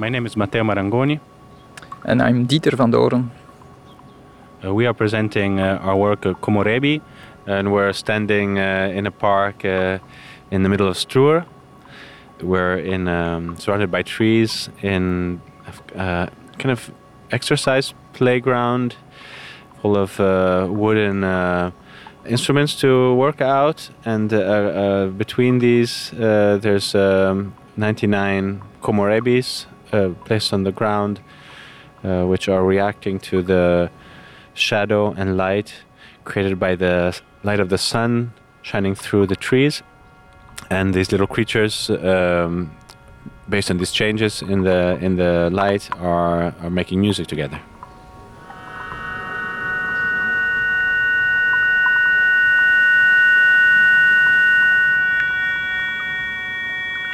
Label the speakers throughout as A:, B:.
A: My name is Matteo Marangoni.
B: And I'm Dieter Vandoren.
A: Uh, we are presenting uh, our work uh, Komorebi, and we're standing uh, in a park uh, in the middle of Struer. We're in um, surrounded by trees in a uh, kind of exercise playground full of uh, wooden uh, instruments to work out, and uh, uh, between these uh, there's um, 99 komorebis uh, placed on the ground, uh, which are reacting to the shadow and light created by the light of the sun shining through the trees, and these little creatures. Um, based on these changes in the in the light are are making music together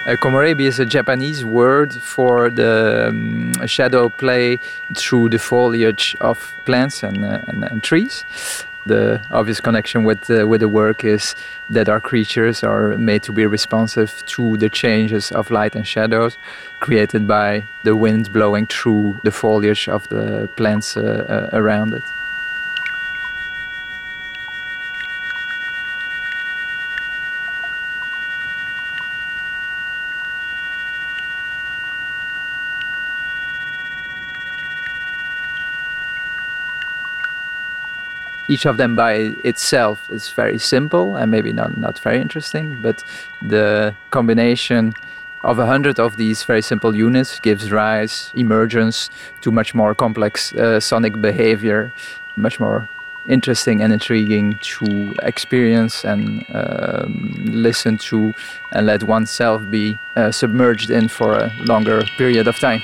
B: Uh, komorebi is a Japanese word for the um, shadow play through the foliage of plants and, uh, and, and, trees. The obvious connection with, uh, with the work is that our creatures are made to be responsive to the changes of light and shadows created by the wind blowing through the foliage of the plants uh, uh, around it. Each of them by itself is very simple and maybe not, not very interesting, but the combination of a hundred of these very simple units gives rise, emergence to much more complex uh, sonic behavior, much more interesting and intriguing to experience and um, listen to and let oneself be uh, submerged in for a longer period of time.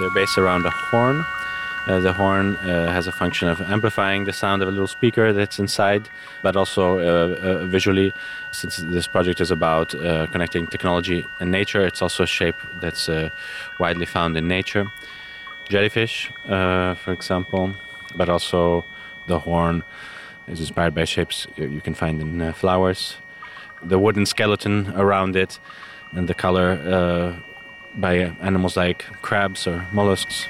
A: They're based around a horn. Uh, the horn uh, has a function of amplifying the sound of a little speaker that's inside, but also uh, uh visually, since this project is about uh, connecting technology and nature, it's also a shape that's uh, widely found in nature. Jellyfish, for example, but also the horn is inspired by shapes you can find in flowers. The wooden skeleton around it and the color by animals like crabs or mollusks.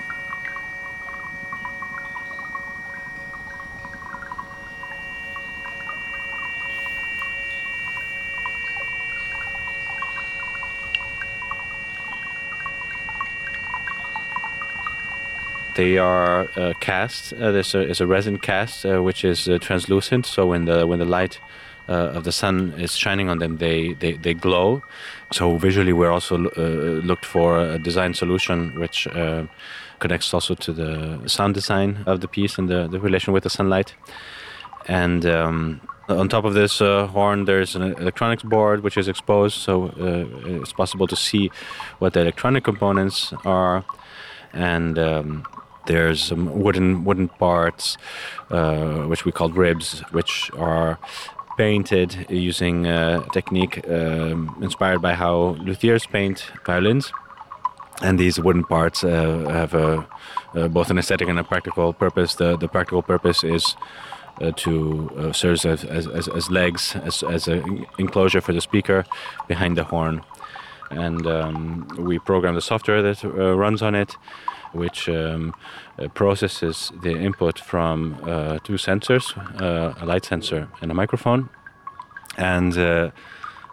A: They are uh, cast. Uh, there's, a, a resin cast uh, which is uh, translucent. So when the when the light uh, of the sun is shining on them, they, they, they glow. So visually, we're also uh, looked for a design solution which uh, connects also to the sound design of the piece and the, the relation with the sunlight. And um, on top of this uh, horn, there's an electronics board which is exposed, so uh, it's possible to see what the electronic components are. And um, there's some wooden wooden parts, uh, which we call ribs, which are painted using a technique um, inspired by how luthiers paint violins. And these wooden parts uh, have a, uh, both an aesthetic and a practical purpose. The, the practical purpose is uh, to uh, serve as, as, as, legs, as, as an enclosure for the speaker behind the horn. And um, we program the software that uh, runs on it, which um, uh, processes the input from uh, two sensors, uh, a light sensor and a microphone. And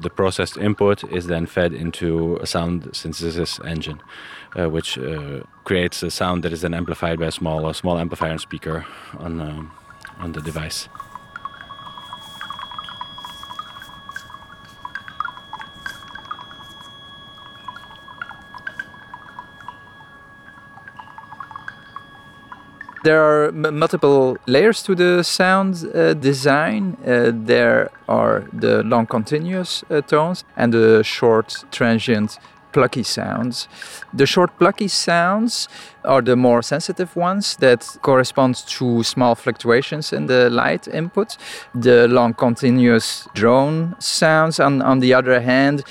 A: the processed input is then fed into a sound synthesis engine, uh, which uh, creates a sound that is then amplified by a small, a small amplifier and speaker on, uh, on the device.
B: There are multiple layers to the sound uh, design. Uh, there are the long continuous uh, tones and the short transient plucky sounds. The short plucky sounds are the more sensitive ones that correspond to small fluctuations in the light input. The long continuous drone sounds, on, on the other hand,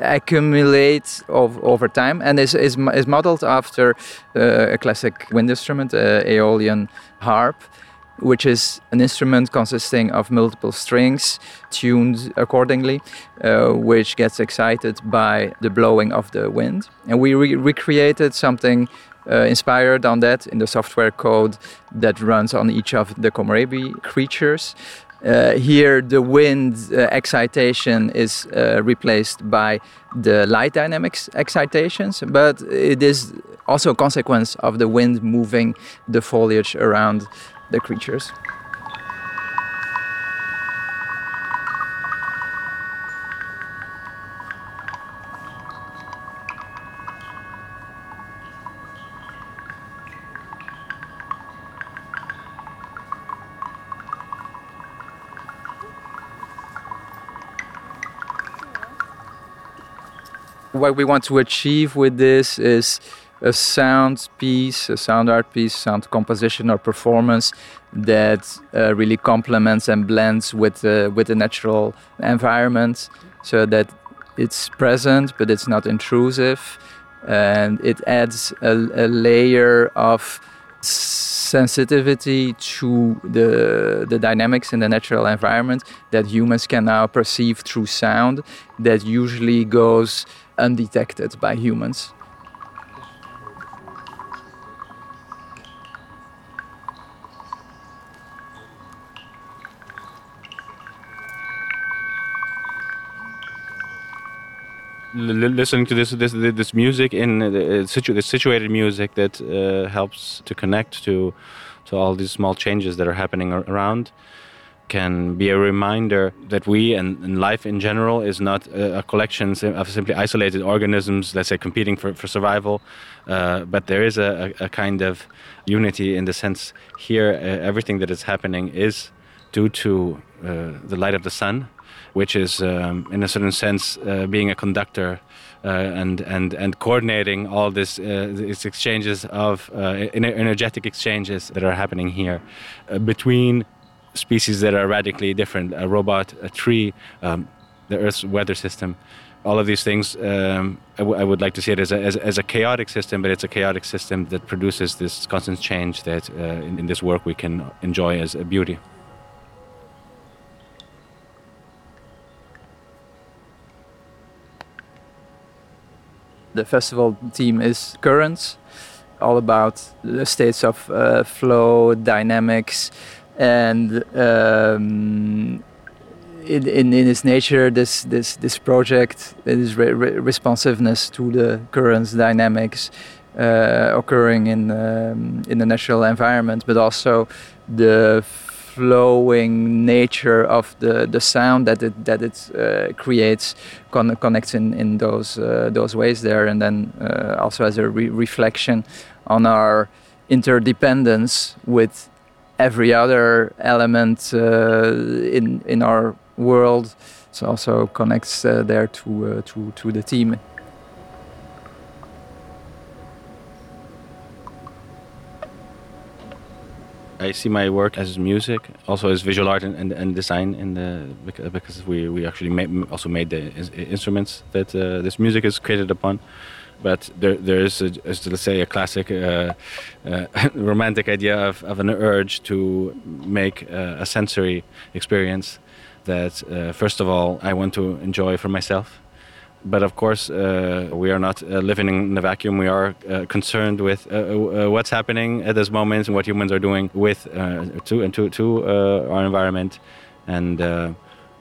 B: accumulate of, over time and is, is, is modeled after uh, a classic wind instrument, uh, Aeolian harp which is an instrument consisting of multiple strings tuned accordingly, uh, which gets excited by the blowing of the wind. And we re- recreated something uh, inspired on that in the software code that runs on each of the Komorebi creatures. Uh, here, the wind uh, excitation is uh, replaced by the light dynamics excitations, but it is also a consequence of the wind moving the foliage around the creatures. What we want to achieve with this is a sound piece, a sound art piece, sound composition or performance that uh, really complements and blends with uh, with the natural environment, so that it's present but it's not intrusive, and it adds a, a layer of sensitivity to the the dynamics in the natural environment that humans can now perceive through sound that usually goes undetected by humans.
A: listening to this this this music in the, situ the situated music that uh, helps to connect to to all these small changes that are happening around can be a reminder that we and, and life in general is not a, a, collection of simply isolated organisms, let's say, competing for, for survival, uh, but there is a, a, kind of unity in the sense here uh, everything that is happening is due to uh, the light of the sun which is, um, in a certain sense, uh, being a conductor uh, and and and coordinating all this uh, these exchanges of uh, energetic exchanges that are happening here uh, between species that are radically different. A robot, a tree, um, the Earth's weather system. All of these things, um, I, would like to see it as a, as, as, a chaotic system, but it's a chaotic system that produces this constant change that uh, in, in this work we can enjoy as a beauty.
B: The festival theme is currents, all about the states of uh, flow, dynamics, and um, in, in, in, its nature, this this this project is re re responsiveness to the currents dynamics uh, occurring in um, in the natural environment, but also the flowing nature of the, the sound that it that it uh, creates con connects in in those uh, those ways there, and then uh, also as a re reflection on our interdependence with every other element uh, in in our world. So also connects uh, there to uh, to to the team.
A: I see my work as music, also as visual art and, and, and design. In the because we, we actually made, also made the instruments that uh, this music is created upon. But there there is, a, let's say a classic uh, uh, romantic idea of, of an urge to make a sensory experience that uh, first of all I want to enjoy for myself but of course, uh, we are not uh, living in a vacuum. We are uh, concerned with uh, uh, what's happening at this moment and what humans are doing with uh, to and to, to our environment, and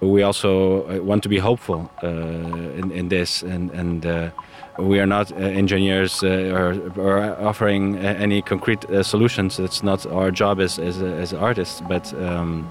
A: we also uh, want to be hopeful uh, in, in this. And, and uh, we are not engineers or, or, offering any concrete solutions. It's not our job as as, as artists, but. Um,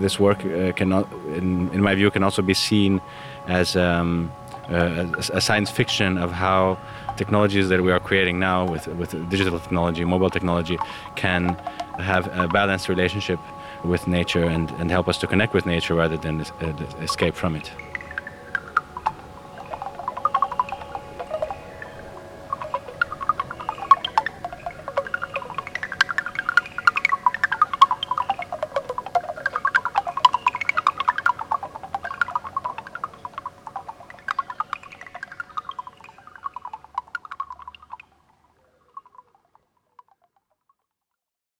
A: this work cannot, in, in my view, can also be seen as um, uh, a science fiction of how technologies that we are creating now with, with digital technology, mobile technology, can have a balanced relationship with nature and, and help us to connect with nature rather than uh, escape from it.